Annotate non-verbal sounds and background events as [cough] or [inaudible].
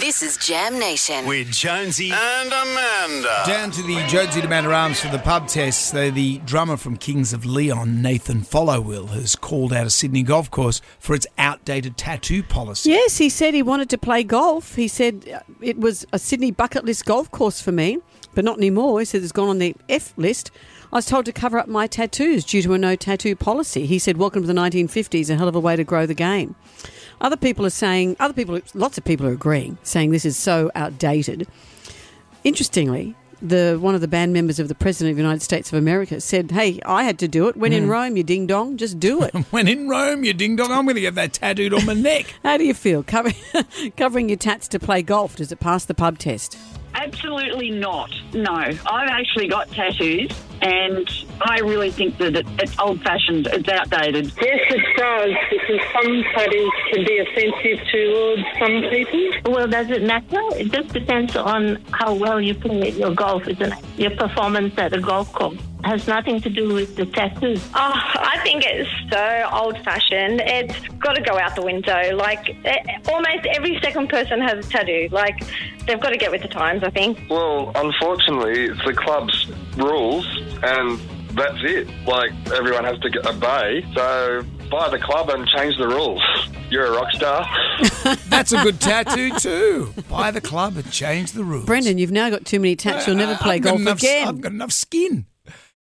This is Jam Nation. with Jonesy and Amanda. Down to the Jonesy and Amanda Arms for the pub test. So the drummer from Kings of Leon, Nathan Followill, has called out a Sydney golf course for its outdated tattoo policy. Yes, he said he wanted to play golf. He said uh, it was a Sydney bucket list golf course for me, but not anymore. He said it's gone on the F list. I was told to cover up my tattoos due to a no tattoo policy. He said, Welcome to the 1950s, a hell of a way to grow the game. Other people are saying, other people, lots of people are agreeing, saying this is so outdated. Interestingly, the one of the band members of the President of the United States of America said, Hey, I had to do it. When in hmm. Rome, you ding dong, just do it. [laughs] When in Rome, you ding dong, I'm going to get that tattooed on my neck. [laughs] How do you feel covering, [laughs] covering your tats to play golf? Does it pass the pub test? Absolutely not. No, I've actually got tattoos, and I really think that it, it's old-fashioned. It's outdated. [laughs] Yes, it does, because some tattoos can be offensive towards some people. Well, does it matter? It just depends on how well you play your golf, isn't it? Your performance at the golf course has nothing to do with the tattoo. Oh, I think it's so old fashioned. It's got to go out the window. Like, eh, almost every second person has a tattoo. Like, they've got to get with the times, I think. Well, unfortunately, it's the club's rules, and that's it. Like, everyone has to obey. So, buy the club and change the rules. [laughs] You're a rock star. [laughs] That's a good tattoo, too. Buy the club and change the rules. Brendan, you've now got too many tats. You'll never play I've golf enough- again. I've got enough skin.